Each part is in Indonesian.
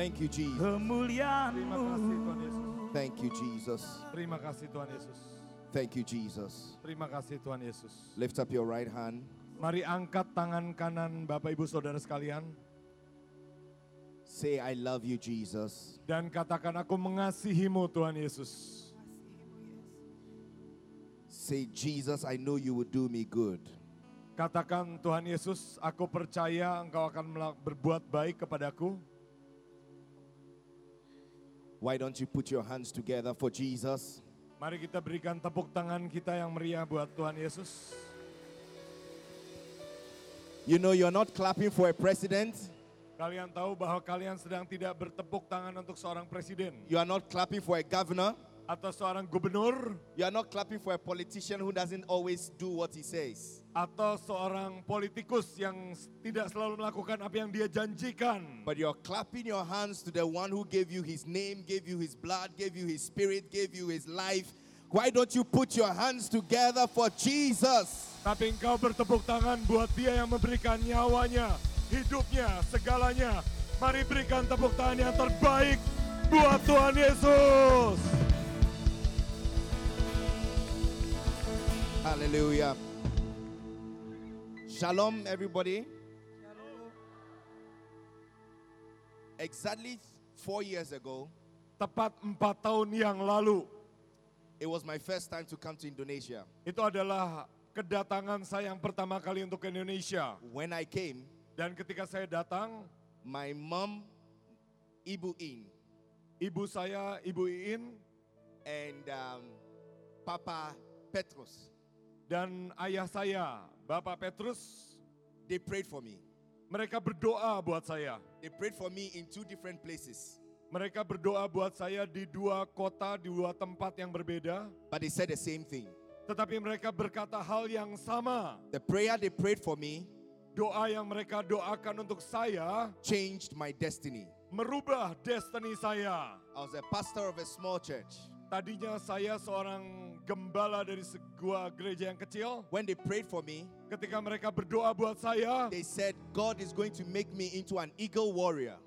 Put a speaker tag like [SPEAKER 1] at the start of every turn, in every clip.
[SPEAKER 1] Thank you, Jesus.
[SPEAKER 2] Terima kasih Tuhan Yesus.
[SPEAKER 3] kemuliaanmu.
[SPEAKER 1] Thank you, Jesus.
[SPEAKER 2] Terima kasih Tuhan Yesus.
[SPEAKER 1] Thank you, Jesus.
[SPEAKER 2] Terima kasih Tuhan Yesus.
[SPEAKER 1] Lift up your right hand.
[SPEAKER 2] Mari angkat tangan kanan Bapak Ibu Saudara sekalian
[SPEAKER 1] Say, I love you, Jesus.
[SPEAKER 2] dan katakan aku mengasihimu Tuhan Yesus.
[SPEAKER 1] Say, Jesus, I know you would do me good.
[SPEAKER 2] Katakan Tuhan Yesus, aku percaya Engkau akan berbuat baik kepadaku.
[SPEAKER 1] Why don't you put your hands together for Jesus?
[SPEAKER 2] Mari kita berikan tepuk tangan kita yang meriah buat Tuhan Yesus.
[SPEAKER 1] You know, you're not clapping for a president,
[SPEAKER 2] Kalian tahu bahwa kalian sedang tidak bertepuk tangan untuk seorang presiden
[SPEAKER 1] you are not clapping for a governor,
[SPEAKER 2] atau seorang gubernur
[SPEAKER 1] you are not clapping for a politician who doesn't always do what he says.
[SPEAKER 2] Atau seorang politikus yang tidak selalu melakukan apa yang dia janjikan.
[SPEAKER 1] But you're clapping your hands to the one who gave you his name, gave you his blood, gave you his spirit, gave you his life. Why don't you put your hands together for Jesus?
[SPEAKER 2] Tapi engkau bertepuk tangan buat dia yang memberikan nyawanya, hidupnya, segalanya. Mari berikan tepuk tangan yang terbaik buat Tuhan Yesus.
[SPEAKER 1] Hallelujah. Shalom, everybody. Exactly four years ago,
[SPEAKER 2] Tepat empat tahun yang lalu,
[SPEAKER 1] it was my first time to come to Indonesia.
[SPEAKER 2] itu adalah kedatangan saya yang pertama kali untuk ke Indonesia.
[SPEAKER 1] When I came,
[SPEAKER 2] Dan ketika saya datang,
[SPEAKER 1] my mom, Ibu In,
[SPEAKER 2] ibu saya, Ibu Iin,
[SPEAKER 1] and um, Papa Petrus,
[SPEAKER 2] dan ayah saya, Bapak Petrus,
[SPEAKER 1] they prayed for me.
[SPEAKER 2] mereka berdoa buat saya.
[SPEAKER 1] They prayed for me in two different places.
[SPEAKER 2] Mereka berdoa buat saya di dua kota, di dua tempat yang berbeda.
[SPEAKER 1] But they said the same thing.
[SPEAKER 2] Tetapi mereka berkata hal yang sama.
[SPEAKER 1] The prayer they prayed for me
[SPEAKER 2] Doa yang mereka doakan untuk saya
[SPEAKER 1] changed my destiny.
[SPEAKER 2] merubah destiny saya.
[SPEAKER 1] I was a pastor of a small church.
[SPEAKER 2] Tadinya saya seorang gembala dari sebuah gereja yang kecil.
[SPEAKER 1] When they prayed for me,
[SPEAKER 2] Ketika mereka berdoa buat saya,
[SPEAKER 1] they said, God is going to make me into an eagle warrior.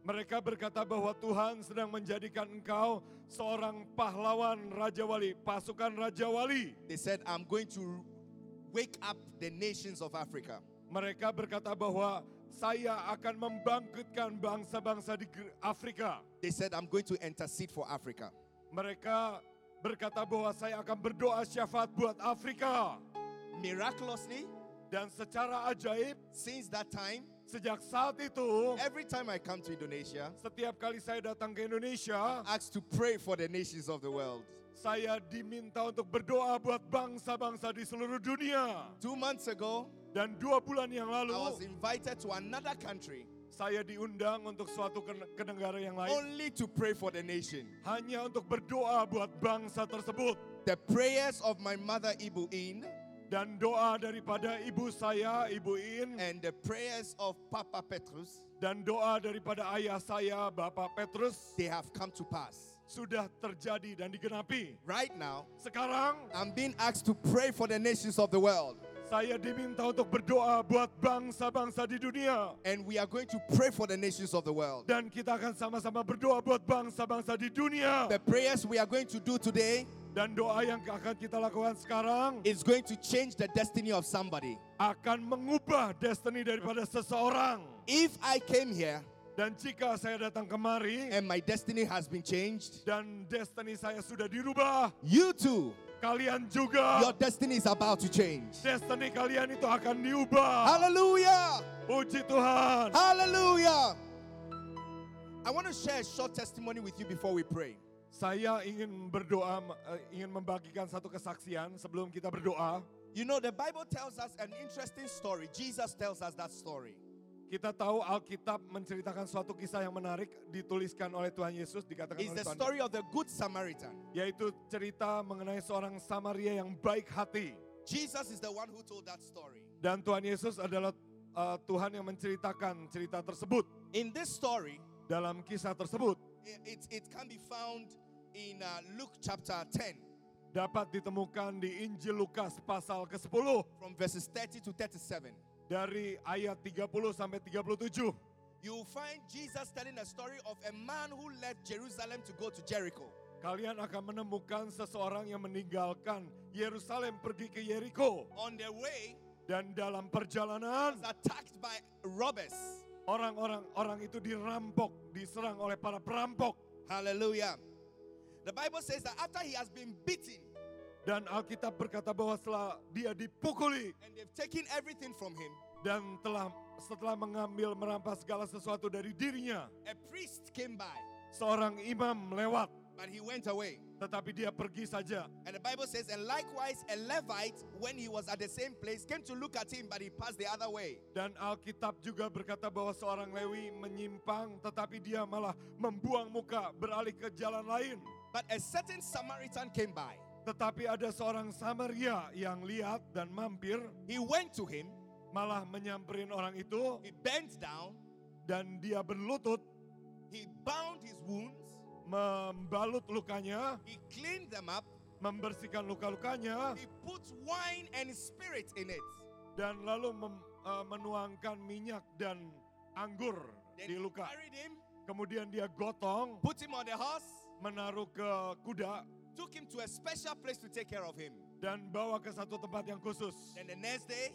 [SPEAKER 2] mereka berkata bahwa Tuhan sedang menjadikan engkau seorang pahlawan Raja Wali, pasukan Raja Wali.
[SPEAKER 1] They said, I'm going to wake up the nations of Africa.
[SPEAKER 2] Mereka berkata bahwa saya akan membangkitkan bangsa-bangsa di Afrika.
[SPEAKER 1] They said, I'm going to intercede for Africa.
[SPEAKER 2] Mereka berkata bahwa saya akan berdoa syafaat buat Afrika.
[SPEAKER 1] Miraculously,
[SPEAKER 2] Dan secara ajaib,
[SPEAKER 1] since that time,
[SPEAKER 2] sejak saat itu,
[SPEAKER 1] every time I come to Indonesia,
[SPEAKER 2] setiap kali saya datang ke Indonesia,
[SPEAKER 1] asked to pray for the nations of the world.
[SPEAKER 2] saya diminta untuk berdoa buat bangsa-bangsa di seluruh dunia.
[SPEAKER 1] Two months ago,
[SPEAKER 2] Dan dua bulan yang
[SPEAKER 1] I was
[SPEAKER 2] lalu,
[SPEAKER 1] invited to another country
[SPEAKER 2] saya diundang untuk suatu ke, negara yang lain.
[SPEAKER 1] only to pray for the nation.
[SPEAKER 2] Hanya untuk berdoa buat bangsa tersebut.
[SPEAKER 1] The prayers of my mother Ibu In
[SPEAKER 2] Dan doa daripada ibu saya, Ibu In,
[SPEAKER 1] and the prayers of Papa Petrus,
[SPEAKER 2] dan doa daripada ayah saya, Bapak Petrus,
[SPEAKER 1] they have come to pass.
[SPEAKER 2] sudah terjadi dan digenapi.
[SPEAKER 1] Right now,
[SPEAKER 2] Sekarang
[SPEAKER 1] I'm being asked to pray for the nations of the world.
[SPEAKER 2] Saya diminta untuk berdoa buat bangsa-bangsa di dunia.
[SPEAKER 1] And we are going to pray for the nations of the world.
[SPEAKER 2] Dan kita akan sama-sama berdoa buat bangsa-bangsa di dunia.
[SPEAKER 1] The prayers we are going to do today
[SPEAKER 2] Dan doa yang akan kita lakukan sekarang
[SPEAKER 1] is going to change the destiny of somebody.
[SPEAKER 2] akan mengubah destiny daripada seseorang.
[SPEAKER 1] If I came here
[SPEAKER 2] Dan jika saya datang kemari
[SPEAKER 1] and my destiny has been changed,
[SPEAKER 2] dan destiny saya sudah dirubah,
[SPEAKER 1] you too,
[SPEAKER 2] kalian juga
[SPEAKER 1] your destiny is about to change.
[SPEAKER 2] destiny kalian itu akan diubah.
[SPEAKER 1] Hallelujah!
[SPEAKER 2] Puji Tuhan.
[SPEAKER 1] Hallelujah! I want to share a short testimony with you before we pray.
[SPEAKER 2] Saya ingin berdoa, eh, ingin membagikan satu kesaksian sebelum kita berdoa.
[SPEAKER 1] You know, the Bible tells us an interesting story. Jesus tells us that story.
[SPEAKER 2] Kita tahu Alkitab menceritakan suatu kisah yang menarik dituliskan oleh Tuhan Yesus dikatakan
[SPEAKER 1] It's
[SPEAKER 2] oleh
[SPEAKER 1] the
[SPEAKER 2] Tuhan
[SPEAKER 1] story of the Good Samaritan.
[SPEAKER 2] yaitu cerita mengenai seorang Samaria yang baik hati
[SPEAKER 1] Jesus is the one who told that story.
[SPEAKER 2] dan Tuhan Yesus adalah eh, Tuhan yang menceritakan cerita tersebut
[SPEAKER 1] In this story,
[SPEAKER 2] dalam kisah tersebut
[SPEAKER 1] it, it, it can be found in uh, Luke chapter 10,
[SPEAKER 2] dapat ditemukan di Injil Lukas pasal ke-10
[SPEAKER 1] from verses 30 to 37.
[SPEAKER 2] Dari ayat 30 sampai 37.
[SPEAKER 1] you find Jesus telling a story of a man who left Jerusalem to go to Jericho.
[SPEAKER 2] kalian akan menemukan seseorang yang meninggalkan Yerusalem pergi ke Yeriko
[SPEAKER 1] On their way,
[SPEAKER 2] dan dalam perjalanan
[SPEAKER 1] was attacked by robbers.
[SPEAKER 2] orang-orang orang itu dirampok, diserang oleh para perampok
[SPEAKER 1] Hallelujah. The Bible says that after he has been beaten
[SPEAKER 2] dan Alkitab berkata bahwa setelah dia dipukuli
[SPEAKER 1] and they've taken everything from him,
[SPEAKER 2] dan telah setelah mengambil merampas segala sesuatu dari dirinya,
[SPEAKER 1] a priest came by,
[SPEAKER 2] seorang imam lewat,
[SPEAKER 1] but he went away.
[SPEAKER 2] tetapi dia pergi saja.
[SPEAKER 1] And the Bible says, and likewise a Levite, when he was at the same place, came to look at him, but he passed the other way.
[SPEAKER 2] Dan Alkitab juga berkata bahwa seorang Lewi menyimpang tetapi dia malah membuang muka beralih ke jalan lain.
[SPEAKER 1] But a certain Samaritan came by.
[SPEAKER 2] Tetapi ada seorang Samaria yang lihat dan mampir.
[SPEAKER 1] He went to him,
[SPEAKER 2] malah menyamperin orang itu.
[SPEAKER 1] He bent down,
[SPEAKER 2] dan dia berlutut.
[SPEAKER 1] He bound his wounds,
[SPEAKER 2] membalut lukanya,
[SPEAKER 1] he cleaned them up,
[SPEAKER 2] membersihkan luka-lukanya.
[SPEAKER 1] He put wine and spirit in it.
[SPEAKER 2] dan lalu mem- eh, menuangkan minyak dan anggur
[SPEAKER 1] Then
[SPEAKER 2] di luka.
[SPEAKER 1] him,
[SPEAKER 2] Kemudian dia gotong,
[SPEAKER 1] put him on the horse,
[SPEAKER 2] menaruh ke kuda
[SPEAKER 1] took him to a special place to take care of him.
[SPEAKER 2] dan bawa ke satu tempat yang khusus.
[SPEAKER 1] Then the next day,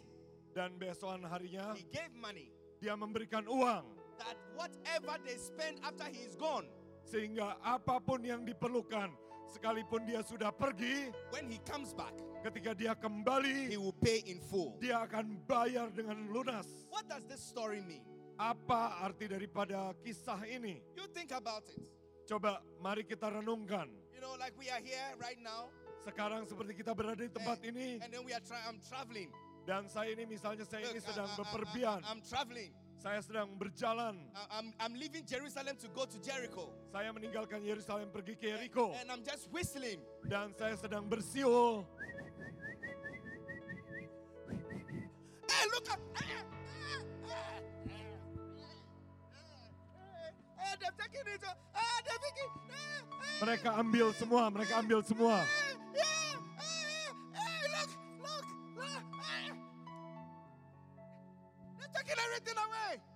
[SPEAKER 2] Dan besokan harinya
[SPEAKER 1] he gave money
[SPEAKER 2] dia memberikan uang
[SPEAKER 1] that whatever they spend after he is gone,
[SPEAKER 2] sehingga apa pun yang diperlukan sekalipun dia sudah pergi,
[SPEAKER 1] when he comes back,
[SPEAKER 2] ketika dia
[SPEAKER 1] he
[SPEAKER 2] kembali
[SPEAKER 1] will pay in full.
[SPEAKER 2] dia akan bayar dengan lunas.
[SPEAKER 1] What does this story mean?
[SPEAKER 2] Apa arti daripada kisah ini?
[SPEAKER 1] You think about it.
[SPEAKER 2] Coba mari kita renungkan.
[SPEAKER 1] You know, like we are here right now,
[SPEAKER 2] Sekarang seperti kita berada di tempat
[SPEAKER 1] and,
[SPEAKER 2] ini
[SPEAKER 1] and then we are trying. I'm traveling.
[SPEAKER 2] dan saya ini misalnya saya ini
[SPEAKER 1] Look, I-
[SPEAKER 2] sedang
[SPEAKER 1] I- I-
[SPEAKER 2] bepergian.
[SPEAKER 1] I'm traveling.
[SPEAKER 2] Saya sedang berjalan.
[SPEAKER 1] I'm, I'm leaving Jerusalem to go to Jericho.
[SPEAKER 2] Saya meninggalkan Yerusalem pergi ke Yeriko
[SPEAKER 1] And I'm just whistling.
[SPEAKER 2] dan saya sedang bersiul.
[SPEAKER 1] Hey, look at. It. uh, Ah,
[SPEAKER 2] Mereka ambil semua, mereka ambil semua.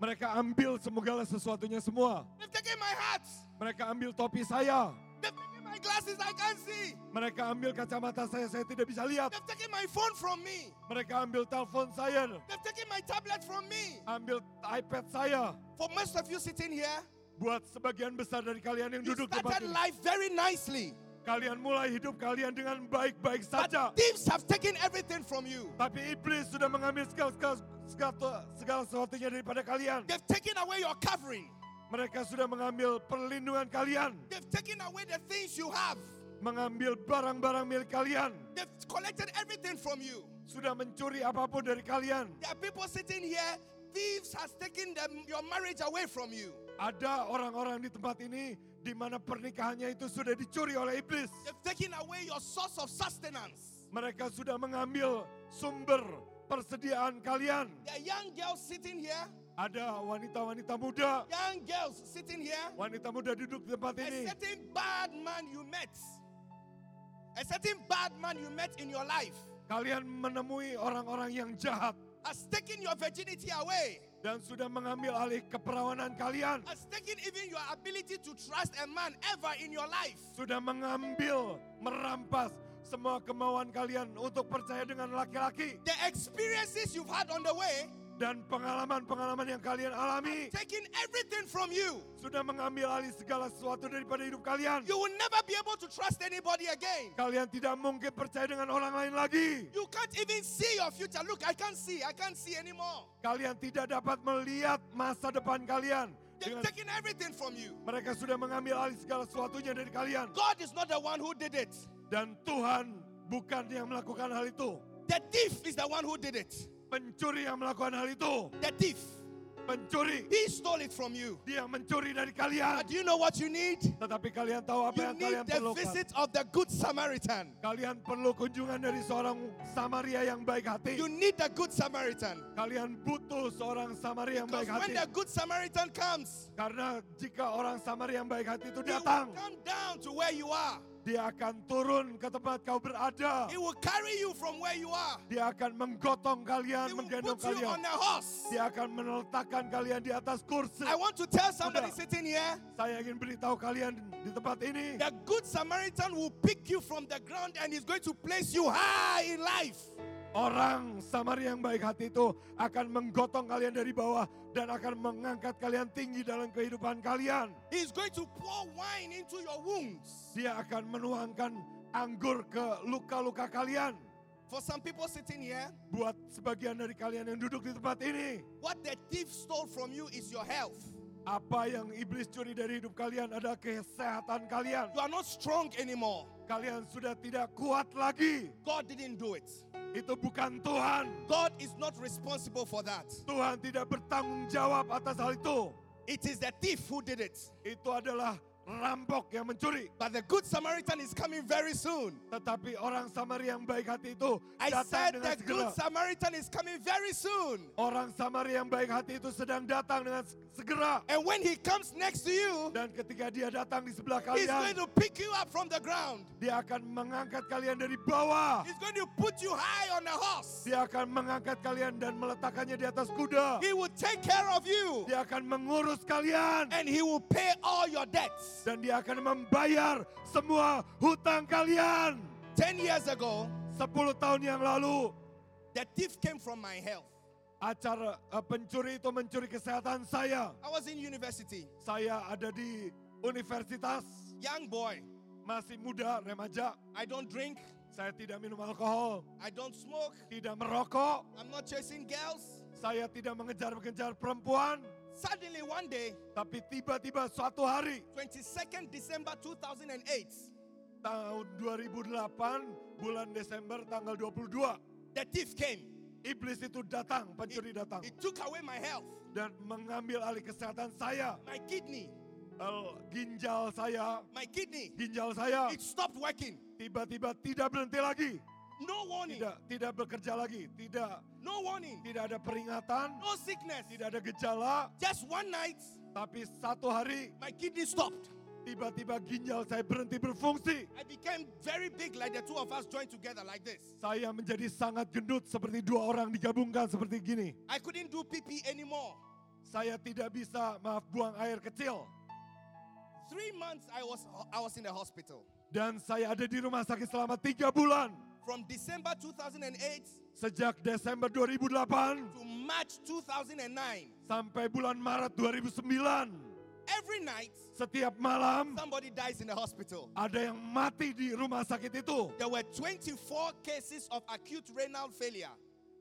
[SPEAKER 2] Mereka ambil segala sesuatunya semua. Mereka ambil topi saya.
[SPEAKER 1] They've taken my glasses. I can't see.
[SPEAKER 2] Mereka ambil kacamata saya, saya tidak bisa lihat.
[SPEAKER 1] They've taken my phone from me.
[SPEAKER 2] Mereka ambil telepon saya,
[SPEAKER 1] They've taken my tablet from me.
[SPEAKER 2] ambil iPad saya.
[SPEAKER 1] For most of you sitting here,
[SPEAKER 2] Buat sebagian besar dari kalian yang
[SPEAKER 1] you
[SPEAKER 2] duduk di tempat ini,
[SPEAKER 1] life very nicely.
[SPEAKER 2] kalian mulai hidup kalian dengan baik-baik
[SPEAKER 1] But
[SPEAKER 2] saja.
[SPEAKER 1] thieves have taken everything from you.
[SPEAKER 2] Tapi iblis sudah mengambil segala, segala, segala, segala sesuatunya daripada kalian.
[SPEAKER 1] They've taken away your covering.
[SPEAKER 2] Mereka sudah mengambil perlindungan kalian,
[SPEAKER 1] They've taken away the things you have.
[SPEAKER 2] mengambil barang-barang milik kalian,
[SPEAKER 1] They've collected everything from you.
[SPEAKER 2] sudah mencuri apa pun dari kalian.
[SPEAKER 1] There are people sitting here. Thieves has taken them, your marriage away from you.
[SPEAKER 2] Ada orang-orang di tempat ini di mana pernikahannya itu sudah dicuri oleh iblis.
[SPEAKER 1] They've taken away your source of sustenance.
[SPEAKER 2] Mereka sudah mengambil sumber persediaan kalian.
[SPEAKER 1] Are young girls sitting here.
[SPEAKER 2] Ada wanita-wanita muda,
[SPEAKER 1] Young girls sitting here.
[SPEAKER 2] wanita muda duduk di tempat
[SPEAKER 1] A
[SPEAKER 2] ini.
[SPEAKER 1] certain bad man you met. A certain bad man you met in your life
[SPEAKER 2] Kalian menemui orang-orang yang jahat
[SPEAKER 1] has taken your virginity away.
[SPEAKER 2] dan sudah mengambil alih keperawanan kalian.
[SPEAKER 1] Has taken even your ability to trust a man ever in your life.
[SPEAKER 2] Sudah mengambil, merampas semua kemauan kalian untuk percaya dengan laki-laki.
[SPEAKER 1] The experiences you've had on the way
[SPEAKER 2] Dan pengalaman-pengalaman yang kalian alami
[SPEAKER 1] taking everything from you.
[SPEAKER 2] sudah mengambil alih segala sesuatu daripada hidup kalian.
[SPEAKER 1] You will never be able to trust anybody again.
[SPEAKER 2] Kalian tidak mungkin percaya dengan orang lain lagi.
[SPEAKER 1] You can't even see your future. Look, I can't see. I can't see anymore.
[SPEAKER 2] Kalian tidak dapat melihat masa depan kalian.
[SPEAKER 1] They've
[SPEAKER 2] Dengan
[SPEAKER 1] taken everything from you.
[SPEAKER 2] mereka sudah mengambil alih segala sesuatunya dari kalian.
[SPEAKER 1] God is not the one who did it.
[SPEAKER 2] Dan Tuhan bukan yang melakukan hal itu.
[SPEAKER 1] The thief is the one who did it.
[SPEAKER 2] Pencuri yang melakukan hal itu.
[SPEAKER 1] The thief.
[SPEAKER 2] Pencuri.
[SPEAKER 1] He stole it from you.
[SPEAKER 2] Dia mencuri dari
[SPEAKER 1] But
[SPEAKER 2] kalian.
[SPEAKER 1] do you know what you need?
[SPEAKER 2] Tetapi kalian tahu apa
[SPEAKER 1] You
[SPEAKER 2] yang
[SPEAKER 1] need
[SPEAKER 2] kalian
[SPEAKER 1] the
[SPEAKER 2] perlukan.
[SPEAKER 1] visit of the good Samaritan.
[SPEAKER 2] Kalian perlu kunjungan dari seorang Samaria yang baik hati.
[SPEAKER 1] You need the good Samaritan.
[SPEAKER 2] Kalian butuh seorang Samaria yang
[SPEAKER 1] Because
[SPEAKER 2] baik
[SPEAKER 1] when
[SPEAKER 2] hati.
[SPEAKER 1] the good Samaritan comes,
[SPEAKER 2] Karena jika orang Samaria yang baik hati itu
[SPEAKER 1] he will
[SPEAKER 2] datang,
[SPEAKER 1] come down to where you are.
[SPEAKER 2] Dia akan turun ke tempat kau berada.
[SPEAKER 1] He will carry you from where you are.
[SPEAKER 2] Dia akan menggotong kalian,
[SPEAKER 1] He
[SPEAKER 2] menggendong
[SPEAKER 1] on
[SPEAKER 2] kalian.
[SPEAKER 1] a horse.
[SPEAKER 2] Dia akan meletakkan kalian di atas kursi.
[SPEAKER 1] I want to tell somebody
[SPEAKER 2] Sudah.
[SPEAKER 1] sitting here
[SPEAKER 2] Saya ingin beritahu kalian di tempat ini.
[SPEAKER 1] the good Samaritan will pick you from the ground and is going to place you high in life.
[SPEAKER 2] Orang Samaria yang baik hati itu akan menggotong kalian dari bawah dan akan mengangkat kalian tinggi dalam kehidupan kalian.
[SPEAKER 1] He's going to pour wine into your wounds.
[SPEAKER 2] Dia akan menuangkan anggur ke luka-luka kalian.
[SPEAKER 1] For some people sitting here,
[SPEAKER 2] Buat sebagian dari kalian yang duduk di tempat ini,
[SPEAKER 1] what the thief stole from you is your health.
[SPEAKER 2] Apa yang iblis curi dari hidup kalian adalah kesehatan kalian.
[SPEAKER 1] You are not strong anymore.
[SPEAKER 2] Kalian sudah tidak kuat lagi.
[SPEAKER 1] God didn't do it.
[SPEAKER 2] Itu bukan Tuhan.
[SPEAKER 1] God is not responsible for that.
[SPEAKER 2] Tuhan tidak bertanggung jawab atas hal itu.
[SPEAKER 1] It is the thief who did it.
[SPEAKER 2] Itu adalah rampok yang mencuri.
[SPEAKER 1] But the good Samaritan is coming very soon.
[SPEAKER 2] Tetapi orang Samaria yang baik hati itu
[SPEAKER 1] I
[SPEAKER 2] datang
[SPEAKER 1] said
[SPEAKER 2] dengan
[SPEAKER 1] the
[SPEAKER 2] segera.
[SPEAKER 1] good Samaritan is coming very soon.
[SPEAKER 2] Orang Samaria yang baik hati itu sedang datang dengan se- segera.
[SPEAKER 1] And when he comes next to you,
[SPEAKER 2] Dan ketika dia datang di sebelah
[SPEAKER 1] he's going
[SPEAKER 2] kalian,
[SPEAKER 1] to pick you up from the ground.
[SPEAKER 2] dia akan mengangkat kalian dari bawah.
[SPEAKER 1] He's going to put you high on a horse.
[SPEAKER 2] Dia akan mengangkat kalian dan meletakkannya di atas kuda.
[SPEAKER 1] He will take care of you.
[SPEAKER 2] Dia akan mengurus kalian.
[SPEAKER 1] And he will pay all your debts.
[SPEAKER 2] Dan dia akan membayar semua hutang kalian.
[SPEAKER 1] Ten years ago,
[SPEAKER 2] Sepuluh tahun yang lalu,
[SPEAKER 1] the thief came from my health.
[SPEAKER 2] acara eh, pencuri itu mencuri kesehatan saya.
[SPEAKER 1] I was in university,
[SPEAKER 2] Saya ada di universitas,
[SPEAKER 1] young boy.
[SPEAKER 2] masih muda, remaja.
[SPEAKER 1] I don't drink,
[SPEAKER 2] Saya tidak minum alkohol,
[SPEAKER 1] I don't smoke,
[SPEAKER 2] tidak merokok,
[SPEAKER 1] I'm not chasing girls.
[SPEAKER 2] saya tidak mengejar-mengejar perempuan.
[SPEAKER 1] Suddenly, one day,
[SPEAKER 2] Tapi tiba-tiba suatu hari,
[SPEAKER 1] 22nd December 2008,
[SPEAKER 2] tahun 2008, bulan Desember tanggal 22,
[SPEAKER 1] the thief came.
[SPEAKER 2] iblis itu datang, pencuri datang.
[SPEAKER 1] He took away my health,
[SPEAKER 2] Dan mengambil alih kesehatan saya,
[SPEAKER 1] my kidney,
[SPEAKER 2] ginjal saya,
[SPEAKER 1] my kidney.
[SPEAKER 2] ginjal saya
[SPEAKER 1] It stopped working.
[SPEAKER 2] tiba-tiba tidak berhenti lagi.
[SPEAKER 1] No warning,
[SPEAKER 2] Tidak, tidak bekerja lagi, tidak,
[SPEAKER 1] no warning,
[SPEAKER 2] tidak ada peringatan,
[SPEAKER 1] no sickness.
[SPEAKER 2] tidak ada gejala,
[SPEAKER 1] Just one night,
[SPEAKER 2] tapi satu hari
[SPEAKER 1] my kidney stopped.
[SPEAKER 2] tiba-tiba ginjal saya berhenti berfungsi.
[SPEAKER 1] I became very big, like the two of us joined together like this.
[SPEAKER 2] Saya menjadi sangat gendut seperti dua orang digabungkan seperti gini.
[SPEAKER 1] I couldn't do pee anymore.
[SPEAKER 2] Saya tidak bisa, maaf, buang air kecil.
[SPEAKER 1] Three months I was I was in the hospital.
[SPEAKER 2] Dan saya ada di rumah sakit selama tiga bulan.
[SPEAKER 1] From December 2008
[SPEAKER 2] Sejak Desember 2008
[SPEAKER 1] to March 2009.
[SPEAKER 2] sampai bulan Maret 2009.
[SPEAKER 1] Every night
[SPEAKER 2] Setiap malam
[SPEAKER 1] somebody dies in the hospital.
[SPEAKER 2] ada yang mati di rumah sakit itu.
[SPEAKER 1] There were 24 cases of acute renal failure.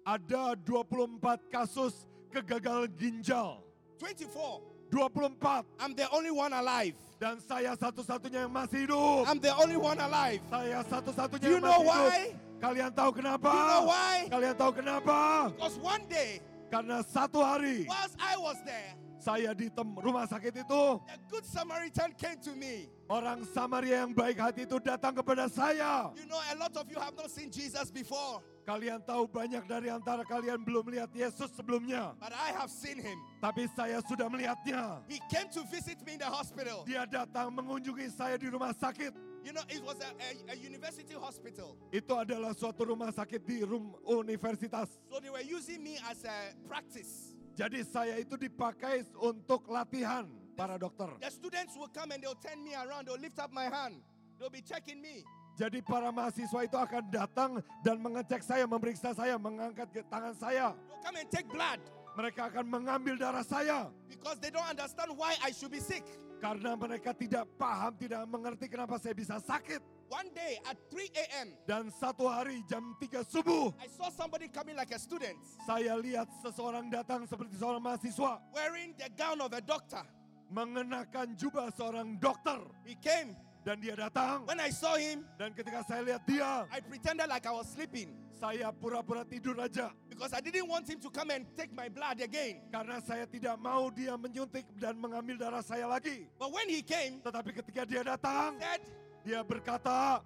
[SPEAKER 2] Ada 24 kasus kegagalan ginjal.
[SPEAKER 1] 24.
[SPEAKER 2] 24.
[SPEAKER 1] I'm the only one alive.
[SPEAKER 2] Dan saya satu-satunya yang masih hidup.
[SPEAKER 1] I'm the only one alive.
[SPEAKER 2] Saya satu-satunya yang
[SPEAKER 1] know
[SPEAKER 2] masih hidup.
[SPEAKER 1] why?
[SPEAKER 2] Kalian tahu kenapa?
[SPEAKER 1] You know why?
[SPEAKER 2] Kalian tahu kenapa?
[SPEAKER 1] Because one day,
[SPEAKER 2] Karena satu hari
[SPEAKER 1] whilst I was there,
[SPEAKER 2] saya di tem- rumah sakit itu,
[SPEAKER 1] a good Samaritan came to me.
[SPEAKER 2] orang Samaria yang baik hati itu datang kepada saya.
[SPEAKER 1] You know, a lot of you have not seen Jesus before,
[SPEAKER 2] Kalian tahu banyak dari antara kalian belum melihat Yesus sebelumnya.
[SPEAKER 1] but I have seen him.
[SPEAKER 2] Tapi saya sudah melihatnya.
[SPEAKER 1] He came to visit me in the hospital.
[SPEAKER 2] Dia datang mengunjungi saya di rumah sakit.
[SPEAKER 1] You know, it was a, a, a university hospital.
[SPEAKER 2] Itu adalah suatu rumah sakit di rum universitas.
[SPEAKER 1] So they were using me as a practice.
[SPEAKER 2] Jadi saya itu dipakai untuk latihan para dokter.
[SPEAKER 1] The students will come and they'll turn me around, they'll lift up my hand, they'll be checking me.
[SPEAKER 2] Jadi para mahasiswa itu akan datang dan mengecek saya, memeriksa saya, mengangkat ke tangan saya.
[SPEAKER 1] They'll come and take blood
[SPEAKER 2] Mereka akan mengambil darah saya
[SPEAKER 1] because they don't understand why I should be sick.
[SPEAKER 2] karena mereka tidak paham, tidak mengerti kenapa saya bisa sakit.
[SPEAKER 1] One day at 3 a.m.,
[SPEAKER 2] Dan satu hari jam 3 subuh,
[SPEAKER 1] I saw somebody coming like a student
[SPEAKER 2] saya lihat seseorang datang seperti seorang mahasiswa
[SPEAKER 1] wearing the gown of a doctor.
[SPEAKER 2] mengenakan jubah seorang dokter
[SPEAKER 1] He came.
[SPEAKER 2] dan dia datang
[SPEAKER 1] When I saw him,
[SPEAKER 2] dan ketika saya lihat dia,
[SPEAKER 1] I pretended like I was sleeping
[SPEAKER 2] saya pura-pura tidur aja
[SPEAKER 1] because I didn't want him to come and take my blood again.
[SPEAKER 2] karena saya tidak mau dia menyuntik dan mengambil darah saya lagi.
[SPEAKER 1] But when he came,
[SPEAKER 2] Tetapi ketika dia datang,
[SPEAKER 1] said,
[SPEAKER 2] dia berkata,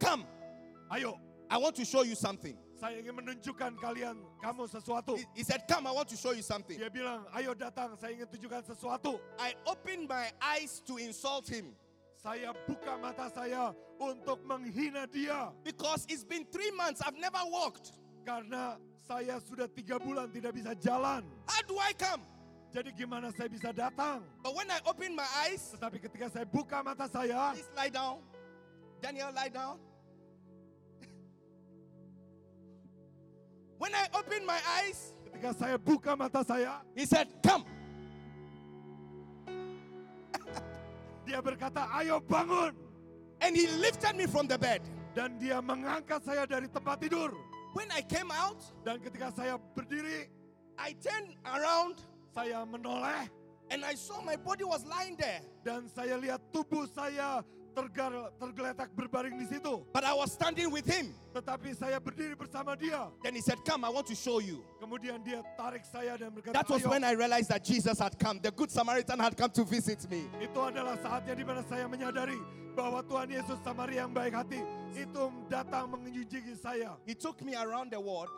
[SPEAKER 1] Come,
[SPEAKER 2] "Ayo,
[SPEAKER 1] I want to show you something.
[SPEAKER 2] saya ingin menunjukkan kalian kamu sesuatu."
[SPEAKER 1] He, he said, Come, I want to show you something.
[SPEAKER 2] Dia bilang, "Ayo datang, saya ingin tunjukkan sesuatu."
[SPEAKER 1] I opened my eyes to insult him.
[SPEAKER 2] saya buka mata saya untuk menghina dia.
[SPEAKER 1] because it's been three months I've never walked.
[SPEAKER 2] Karena saya sudah tiga bulan tidak bisa jalan.
[SPEAKER 1] How do I come?
[SPEAKER 2] Jadi gimana saya bisa datang?
[SPEAKER 1] But when I open my eyes,
[SPEAKER 2] Tetapi ketika saya buka mata saya,
[SPEAKER 1] please lie down. Daniel, lie down. when I open my eyes,
[SPEAKER 2] ketika saya buka mata saya,
[SPEAKER 1] he said, Come.
[SPEAKER 2] dia berkata, ayo bangun.
[SPEAKER 1] And he lifted me from the bed.
[SPEAKER 2] Dan dia mengangkat saya dari tempat tidur.
[SPEAKER 1] When I came out,
[SPEAKER 2] Dan ketika saya berdiri,
[SPEAKER 1] I turned around
[SPEAKER 2] saya menoleh
[SPEAKER 1] and I saw my body was lying there.
[SPEAKER 2] dan saya lihat tubuh saya tergar, tergeletak berbaring di situ.
[SPEAKER 1] But I was standing with him.
[SPEAKER 2] Tetapi saya berdiri bersama dia.
[SPEAKER 1] Then he said, Come, I want to show you.
[SPEAKER 2] Kemudian dia tarik saya dan berkata,
[SPEAKER 1] That was when I realized that Jesus had come. The Good Samaritan had come to visit me.
[SPEAKER 2] Itu adalah saatnya di mana saya menyadari bahwa Tuhan Yesus Samaria yang baik hati itu datang mengunjungi saya.
[SPEAKER 1] He took me around the world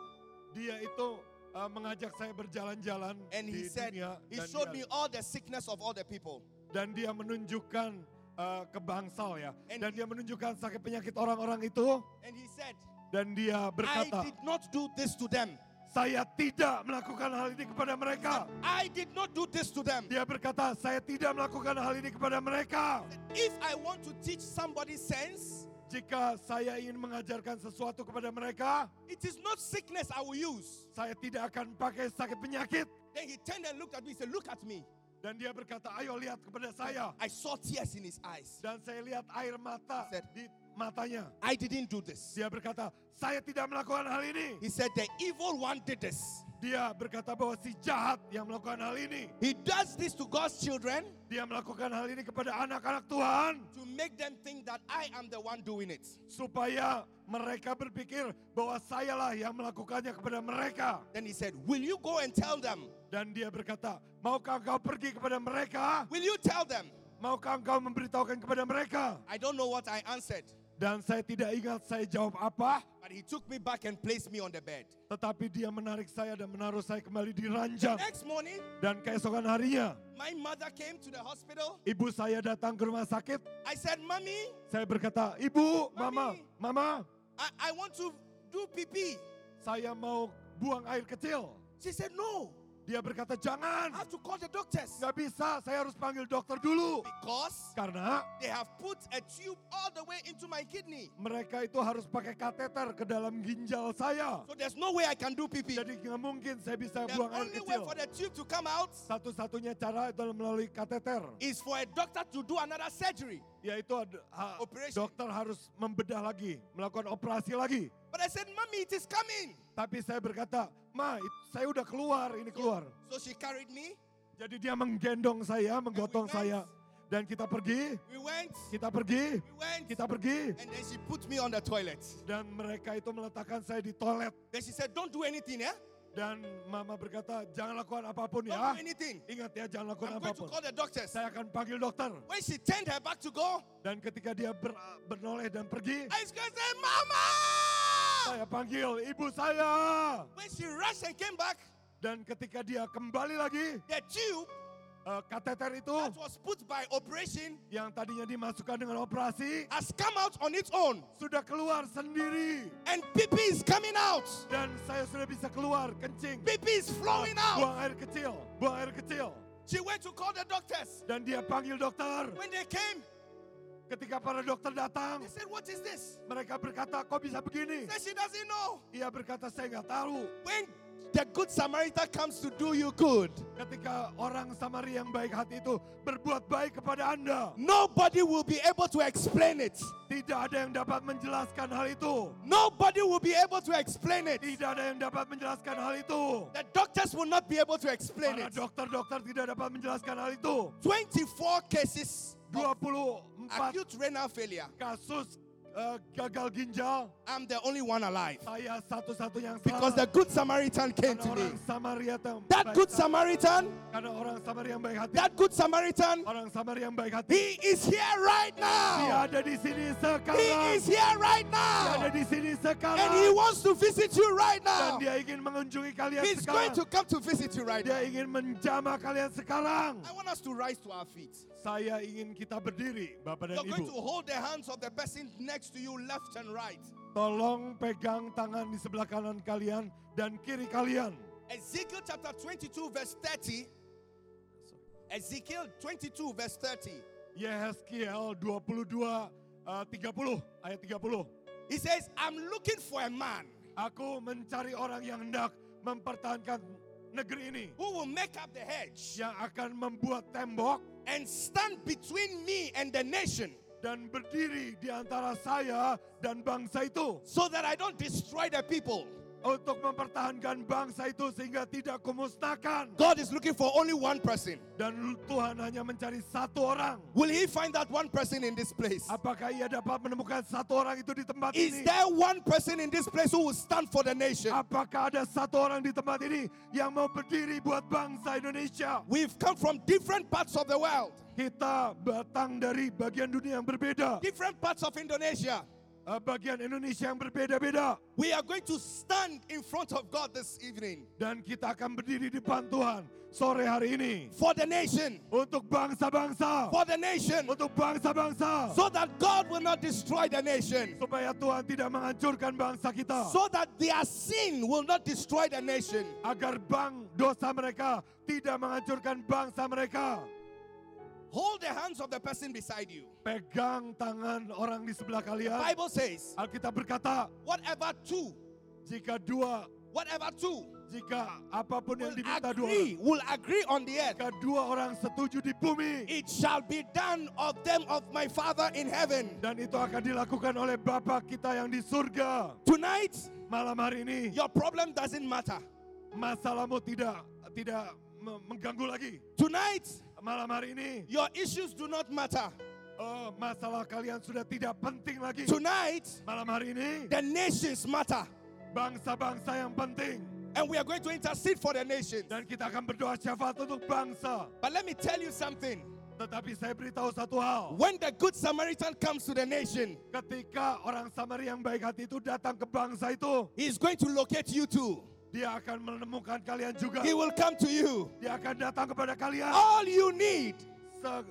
[SPEAKER 2] Dia itu uh, mengajak saya berjalan-jalan
[SPEAKER 1] and
[SPEAKER 2] di
[SPEAKER 1] he said,
[SPEAKER 2] dunia
[SPEAKER 1] He showed
[SPEAKER 2] dia,
[SPEAKER 1] me all the sickness of all the people.
[SPEAKER 2] dan dia menunjukkan uh, ke bangsal ya
[SPEAKER 1] And
[SPEAKER 2] dan
[SPEAKER 1] he-
[SPEAKER 2] dia menunjukkan sakit penyakit orang-orang itu
[SPEAKER 1] And he said,
[SPEAKER 2] dan dia
[SPEAKER 1] I
[SPEAKER 2] berkata
[SPEAKER 1] did not do this to them.
[SPEAKER 2] saya tidak melakukan hal ini kepada mereka.
[SPEAKER 1] I did not do this to them.
[SPEAKER 2] Dia berkata, saya tidak melakukan hal ini kepada mereka.
[SPEAKER 1] If I want to teach somebody sense,
[SPEAKER 2] Jika saya ingin mengajarkan sesuatu kepada mereka,
[SPEAKER 1] it is not sickness I will use.
[SPEAKER 2] saya tidak akan pakai sakit penyakit.
[SPEAKER 1] Then he turned and looked at me. He said, Look at me.
[SPEAKER 2] Dan dia berkata, ayo lihat kepada saya.
[SPEAKER 1] I saw tears in his eyes.
[SPEAKER 2] Dan saya lihat air mata
[SPEAKER 1] Said-
[SPEAKER 2] di matanya.
[SPEAKER 1] I didn't do this.
[SPEAKER 2] Dia berkata, saya tidak melakukan hal ini.
[SPEAKER 1] He said, The evil one did this.
[SPEAKER 2] Dia berkata bahwa si jahat yang melakukan hal ini.
[SPEAKER 1] He does this to God's children
[SPEAKER 2] Dia melakukan hal ini kepada anak-anak Tuhan.
[SPEAKER 1] to make them think that I am the one doing it.
[SPEAKER 2] Supaya mereka berpikir bahwa sayalah yang melakukannya kepada mereka.
[SPEAKER 1] Then he said, Will you go and tell them?
[SPEAKER 2] Dan dia berkata, maukah engkau pergi kepada mereka?
[SPEAKER 1] Will you tell them?
[SPEAKER 2] Maukah engkau memberitahukan kepada mereka?
[SPEAKER 1] I don't know what I answered,
[SPEAKER 2] Dan saya tidak ingat saya jawab apa.
[SPEAKER 1] but he took me back and placed me on the bed.
[SPEAKER 2] Tetapi dia menarik saya dan menaruh saya kembali di ranjang.
[SPEAKER 1] Next morning,
[SPEAKER 2] Dan keesokan harinya,
[SPEAKER 1] my mother came to the hospital.
[SPEAKER 2] ibu saya datang ke rumah sakit.
[SPEAKER 1] I said, Mommy,
[SPEAKER 2] Saya berkata, ibu, mama, mama,
[SPEAKER 1] I, I want to do pee pee.
[SPEAKER 2] saya mau buang air kecil.
[SPEAKER 1] She said, No,
[SPEAKER 2] Dia berkata,
[SPEAKER 1] I
[SPEAKER 2] jangan,
[SPEAKER 1] have to call the doctors.
[SPEAKER 2] nggak bisa, saya harus panggil dokter dulu.
[SPEAKER 1] Because
[SPEAKER 2] Karena
[SPEAKER 1] they have put a tube all the way into my kidney.
[SPEAKER 2] mereka itu harus pakai kateter ke dalam ginjal saya.
[SPEAKER 1] So there's no way I can do pee pee.
[SPEAKER 2] Jadi nggak mungkin saya bisa
[SPEAKER 1] The
[SPEAKER 2] buang air
[SPEAKER 1] only way
[SPEAKER 2] kecil.
[SPEAKER 1] for the tube to come out
[SPEAKER 2] Satu-satunya cara itu melalui kateter.
[SPEAKER 1] is for a doctor to do another surgery.
[SPEAKER 2] Yaitu ha- dokter harus membedah lagi, melakukan operasi lagi.
[SPEAKER 1] But I said, Mommy, it is coming.
[SPEAKER 2] Tapi saya berkata, ma, saya udah keluar, ini keluar.
[SPEAKER 1] So she carried me.
[SPEAKER 2] Jadi dia menggendong saya, menggotong saya. Dan kita pergi,
[SPEAKER 1] We went.
[SPEAKER 2] kita pergi,
[SPEAKER 1] We went.
[SPEAKER 2] kita pergi.
[SPEAKER 1] And then she put me on the toilet.
[SPEAKER 2] Dan mereka itu meletakkan saya di toilet.
[SPEAKER 1] Then she said, Don't do anything, yeah?
[SPEAKER 2] Dan mama berkata, jangan lakukan apa pun
[SPEAKER 1] Don't
[SPEAKER 2] ya.
[SPEAKER 1] do anything.
[SPEAKER 2] Ingat ya, jangan lakukan
[SPEAKER 1] I'm going to
[SPEAKER 2] apa pun.
[SPEAKER 1] call the doctors.
[SPEAKER 2] Saya akan panggil dokter.
[SPEAKER 1] When she turned her back to go,
[SPEAKER 2] Dan ketika dia ber- bernoleh dan pergi,
[SPEAKER 1] I say, Mama!
[SPEAKER 2] Saya panggil ibu saya.
[SPEAKER 1] When she rushed and came back,
[SPEAKER 2] Dan ketika dia kembali lagi,
[SPEAKER 1] the tube
[SPEAKER 2] eh, kateter itu
[SPEAKER 1] that was put by operation
[SPEAKER 2] yang tadinya dimasukkan dengan operasi
[SPEAKER 1] has come out on its own.
[SPEAKER 2] sudah keluar sendiri.
[SPEAKER 1] And pee is coming out.
[SPEAKER 2] Dan saya sudah bisa keluar, kencing.
[SPEAKER 1] Pee is flowing out.
[SPEAKER 2] Buang air kecil, buang air kecil.
[SPEAKER 1] She went to call the doctors.
[SPEAKER 2] Dan dia panggil dokter.
[SPEAKER 1] When they came,
[SPEAKER 2] Ketika para dokter datang,
[SPEAKER 1] they said, What is this?
[SPEAKER 2] mereka berkata, kok bisa begini?
[SPEAKER 1] Said she doesn't know.
[SPEAKER 2] Ia berkata, saya nggak tahu.
[SPEAKER 1] When the good Samaritan comes to do you good,
[SPEAKER 2] Ketika orang Samaria yang baik hati itu berbuat baik kepada Anda,
[SPEAKER 1] nobody will be able to explain it.
[SPEAKER 2] tidak ada yang dapat menjelaskan hal itu.
[SPEAKER 1] Nobody will be able to explain it.
[SPEAKER 2] Tidak ada yang dapat menjelaskan hal itu.
[SPEAKER 1] The doctors will not be able to explain
[SPEAKER 2] Para
[SPEAKER 1] it.
[SPEAKER 2] dokter-dokter tidak dapat menjelaskan hal itu.
[SPEAKER 1] 24 cases of
[SPEAKER 2] 24
[SPEAKER 1] acute renal failure.
[SPEAKER 2] kasus eh, gagal ginjal,
[SPEAKER 1] I'm the only one alive.
[SPEAKER 2] saya satu-satunya yang
[SPEAKER 1] Because the good Samaritan came to me.
[SPEAKER 2] orang Samaria yang
[SPEAKER 1] That good. Samaritan,
[SPEAKER 2] Karena orang Samaria yang baik hati.
[SPEAKER 1] that good Samaritan,
[SPEAKER 2] Orang Samaria yang baik hati.
[SPEAKER 1] he is here right
[SPEAKER 2] Dia
[SPEAKER 1] now.
[SPEAKER 2] ada di sini
[SPEAKER 1] He is here right
[SPEAKER 2] Dia ada
[SPEAKER 1] now.
[SPEAKER 2] di sini
[SPEAKER 1] And he
[SPEAKER 2] sekarang.
[SPEAKER 1] wants to visit you right
[SPEAKER 2] Dan
[SPEAKER 1] now.
[SPEAKER 2] dia ingin mengunjungi kalian
[SPEAKER 1] He's going to come to visit you right now.
[SPEAKER 2] Dia ingin menjamah kalian sekarang.
[SPEAKER 1] I want us to rise to our feet.
[SPEAKER 2] Saya ingin kita berdiri, Bapak dan
[SPEAKER 1] You're going to
[SPEAKER 2] Ibu.
[SPEAKER 1] hold the hands of the person next to you, left and right.
[SPEAKER 2] Tolong pegang tangan di sebelah kanan kalian dan kiri kalian.
[SPEAKER 1] Ezekiel chapter 22, verse 30. Ezekiel 22, verse 30.
[SPEAKER 2] Yehezkiel 22 eh, 30 ayat 30.
[SPEAKER 1] He says, I'm looking for a man
[SPEAKER 2] Aku mencari orang yang hendak mempertahankan negeri ini
[SPEAKER 1] who will make up the hedge
[SPEAKER 2] yang akan membuat tembok
[SPEAKER 1] and stand between me and the nation
[SPEAKER 2] dan berdiri di antara saya dan bangsa itu
[SPEAKER 1] so that I don't destroy the people.
[SPEAKER 2] Untuk mempertahankan bangsa itu sehingga tidak kumusnahkan
[SPEAKER 1] God is looking for only one person.
[SPEAKER 2] dan Tuhan hanya mencari satu orang.
[SPEAKER 1] Will he find that one person in this place?
[SPEAKER 2] Apakah ia dapat menemukan satu orang itu di tempat
[SPEAKER 1] Is
[SPEAKER 2] ini?
[SPEAKER 1] there one person in this place who will stand for the nation?
[SPEAKER 2] Apakah ada satu orang di tempat ini yang mau berdiri buat bangsa Indonesia?
[SPEAKER 1] We've come from different parts of the world,
[SPEAKER 2] Kita datang dari bagian dunia yang berbeda,
[SPEAKER 1] different parts of Indonesia.
[SPEAKER 2] Eh, bagian Indonesia yang berbeda-beda.
[SPEAKER 1] We are going to stand in front of God this evening
[SPEAKER 2] Dan kita akan berdiri di depan Tuhan sore hari ini.
[SPEAKER 1] for the nation,
[SPEAKER 2] Untuk bangsa-bangsa.
[SPEAKER 1] for the nation,
[SPEAKER 2] Untuk bangsa-bangsa.
[SPEAKER 1] so that God will not destroy the nation,
[SPEAKER 2] Supaya Tuhan tidak menghancurkan bangsa kita.
[SPEAKER 1] so that their sin will not destroy the nation.
[SPEAKER 2] Agar bang dosa mereka tidak menghancurkan bangsa mereka.
[SPEAKER 1] Hold the hands of the person beside you.
[SPEAKER 2] Pegang tangan orang di sebelah
[SPEAKER 1] The
[SPEAKER 2] kalian.
[SPEAKER 1] Bible says,
[SPEAKER 2] Alkitab berkata,
[SPEAKER 1] whatever two,
[SPEAKER 2] jika dua,
[SPEAKER 1] whatever two
[SPEAKER 2] jika apa pun
[SPEAKER 1] yang
[SPEAKER 2] diminta dua orang,
[SPEAKER 1] agree, will agree on the earth,
[SPEAKER 2] jika dua orang setuju di bumi,
[SPEAKER 1] it shall be done of them of my Father in heaven.
[SPEAKER 2] dan itu akan dilakukan oleh Bapa kita yang di surga.
[SPEAKER 1] Tonight,
[SPEAKER 2] Malam hari ini,
[SPEAKER 1] your problem doesn't matter.
[SPEAKER 2] masalahmu tidak tidak me- mengganggu lagi.
[SPEAKER 1] Tonight,
[SPEAKER 2] Malam hari ini,
[SPEAKER 1] your issues do not matter.
[SPEAKER 2] oh, masalah kalian sudah tidak penting lagi.
[SPEAKER 1] Tonight,
[SPEAKER 2] Malam hari ini,
[SPEAKER 1] the nations matter.
[SPEAKER 2] bangsa-bangsa yang penting.
[SPEAKER 1] And we are going to intercede for the nations.
[SPEAKER 2] Dan kita akan berdoa syafaat untuk bangsa.
[SPEAKER 1] But let me tell you something.
[SPEAKER 2] Tetapi saya beritahu satu hal.
[SPEAKER 1] When the good Samaritan comes to the nation,
[SPEAKER 2] Ketika orang Samaria yang baik hati itu datang ke bangsa itu,
[SPEAKER 1] he is going to locate you too.
[SPEAKER 2] Dia akan menemukan kalian juga.
[SPEAKER 1] He will come to you.
[SPEAKER 2] Dia akan datang kepada kalian.
[SPEAKER 1] All you need,
[SPEAKER 2] Se-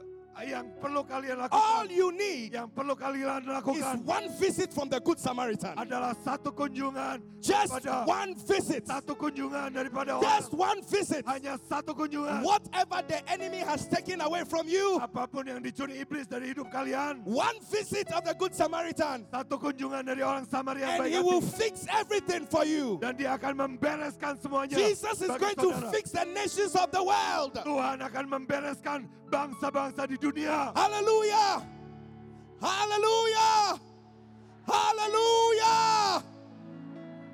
[SPEAKER 2] yang perlu kalian
[SPEAKER 1] all
[SPEAKER 2] lakukan,
[SPEAKER 1] you need
[SPEAKER 2] yang perlu kalian
[SPEAKER 1] is
[SPEAKER 2] lakukan
[SPEAKER 1] one visit from the good Samaritan.
[SPEAKER 2] adalah satu kunjungan
[SPEAKER 1] Just one visit.
[SPEAKER 2] satu kunjungan daripada
[SPEAKER 1] Just
[SPEAKER 2] orang.
[SPEAKER 1] one visit.
[SPEAKER 2] Hanya satu kunjungan.
[SPEAKER 1] Whatever the enemy has taken away from you,
[SPEAKER 2] Apa pun yang dicuri iblis dari hidup kalian,
[SPEAKER 1] one visit of the good Samaritan,
[SPEAKER 2] satu kunjungan dari orang Samaria
[SPEAKER 1] and
[SPEAKER 2] baik
[SPEAKER 1] he will fix everything for you.
[SPEAKER 2] Dan dia akan membereskan semuanya.
[SPEAKER 1] Jesus is going to
[SPEAKER 2] saudara.
[SPEAKER 1] fix the nations of the world.
[SPEAKER 2] Tuhan akan membereskan bangsa-bangsa di dunia.
[SPEAKER 1] Hallelujah! Hallelujah! Hallelujah!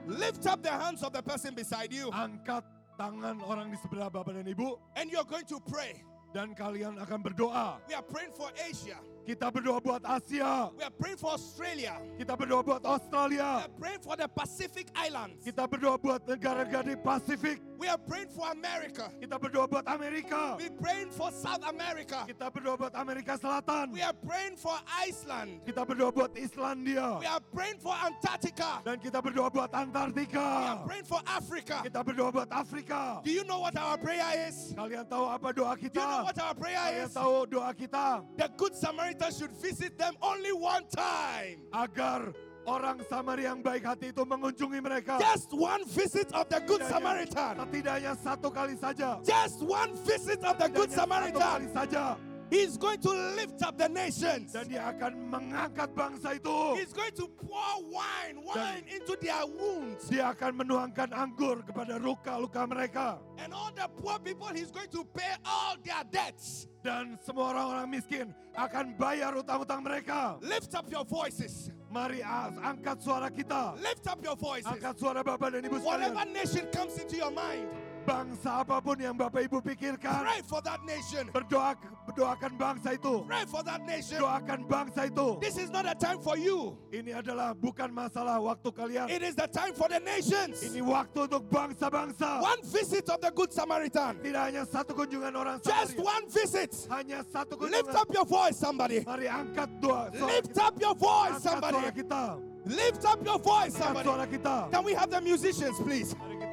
[SPEAKER 1] Lift up the hands of the person beside you,
[SPEAKER 2] Angkat tangan orang di sebelah Bapak dan Ibu
[SPEAKER 1] and you're going to pray.
[SPEAKER 2] dan kalian akan berdoa.
[SPEAKER 1] We are praying for Asia.
[SPEAKER 2] Kita berdoa buat Asia.
[SPEAKER 1] We are praying for Australia.
[SPEAKER 2] Kita berdoa buat
[SPEAKER 1] We
[SPEAKER 2] Australia.
[SPEAKER 1] are praying for the Pacific Islands.
[SPEAKER 2] Kita berdoa buat negara-negara di Pasifik.
[SPEAKER 1] We are praying for America.
[SPEAKER 2] Kita berdoa buat Amerika.
[SPEAKER 1] We're praying for South America.
[SPEAKER 2] Kita berdoa buat Amerika Selatan.
[SPEAKER 1] We are praying for Iceland.
[SPEAKER 2] Kita berdoa buat
[SPEAKER 1] We
[SPEAKER 2] Islandia.
[SPEAKER 1] are praying for Antarctica.
[SPEAKER 2] Dan kita berdoa buat
[SPEAKER 1] We are
[SPEAKER 2] Antartika.
[SPEAKER 1] praying for Africa.
[SPEAKER 2] Kita berdoa buat Afrika.
[SPEAKER 1] Do you know what our prayer is?
[SPEAKER 2] Kalian tahu apa doa
[SPEAKER 1] Do you know
[SPEAKER 2] kita?
[SPEAKER 1] what our prayer
[SPEAKER 2] Kalian
[SPEAKER 1] is?
[SPEAKER 2] tahu doa kita?
[SPEAKER 1] The Good Samaritan should visit them only one time.
[SPEAKER 2] Agar orang Samaria yang baik hati itu mengunjungi mereka.
[SPEAKER 1] Just one visit of the Good Samaritan.
[SPEAKER 2] Setidaknya satu kali saja.
[SPEAKER 1] Just one visit of the Good
[SPEAKER 2] Setidaknya Satu kali
[SPEAKER 1] Samaritan.
[SPEAKER 2] saja.
[SPEAKER 1] He's going to lift up the nations.
[SPEAKER 2] Dan dia akan mengangkat bangsa itu.
[SPEAKER 1] He's going to pour wine, wine into their wounds.
[SPEAKER 2] Dia akan menuangkan anggur kepada luka-luka mereka.
[SPEAKER 1] And all the poor people, he's going to pay all their debts.
[SPEAKER 2] Dan semua orang-orang miskin akan bayar utang-utang mereka.
[SPEAKER 1] Lift up your voices.
[SPEAKER 2] Mari a- angkat suara kita.
[SPEAKER 1] Lift up your voices.
[SPEAKER 2] Angkat suara Bapak dan Ibu sekalian.
[SPEAKER 1] Whatever nation comes into your mind,
[SPEAKER 2] Bangsa apa pun yang Bapak Ibu pikirkan,
[SPEAKER 1] Pray for that nation.
[SPEAKER 2] berdoa berdoakan bangsa itu.
[SPEAKER 1] Pray for that nation.
[SPEAKER 2] Doakan bangsa itu.
[SPEAKER 1] This is not a time for you.
[SPEAKER 2] Ini adalah bukan masalah waktu kalian.
[SPEAKER 1] It is the time for the nations.
[SPEAKER 2] Ini waktu untuk bangsa-bangsa.
[SPEAKER 1] One visit of the Good Samaritan.
[SPEAKER 2] Tidak hanya satu kunjungan orang
[SPEAKER 1] Just
[SPEAKER 2] Samaria.
[SPEAKER 1] one visit.
[SPEAKER 2] Hanya satu
[SPEAKER 1] Lift
[SPEAKER 2] kunjungan.
[SPEAKER 1] up your voice, somebody.
[SPEAKER 2] Mari angkat doa.
[SPEAKER 1] Lift
[SPEAKER 2] kita.
[SPEAKER 1] up your voice,
[SPEAKER 2] Angkat suara
[SPEAKER 1] somebody.
[SPEAKER 2] kita.
[SPEAKER 1] Lift up your voice,
[SPEAKER 2] Angkat
[SPEAKER 1] somebody.
[SPEAKER 2] suara kita.
[SPEAKER 1] Can we have the musicians, please?
[SPEAKER 2] Mari kita.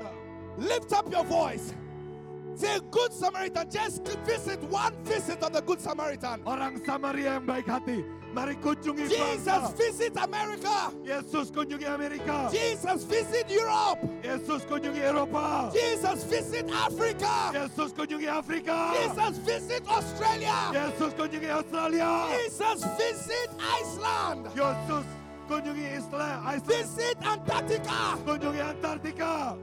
[SPEAKER 1] Lift up your voice. Say, Good Samaritan. Just visit one visit of the Good Samaritan.
[SPEAKER 2] Orang Samaria yang baik hati. Mari kunjungi
[SPEAKER 1] Jesus visit America.
[SPEAKER 2] Yesus kunjungi Amerika.
[SPEAKER 1] Jesus visit Europe.
[SPEAKER 2] Yesus kunjungi Eropa.
[SPEAKER 1] Jesus visit Africa.
[SPEAKER 2] Yesus kunjungi Afrika.
[SPEAKER 1] Jesus visit Australia.
[SPEAKER 2] Yesus kunjungi Australia.
[SPEAKER 1] Jesus visit Iceland.
[SPEAKER 2] Yesus kunjungi. Iceland.
[SPEAKER 1] Visit Antarctica.
[SPEAKER 2] Kunjungi Antartika.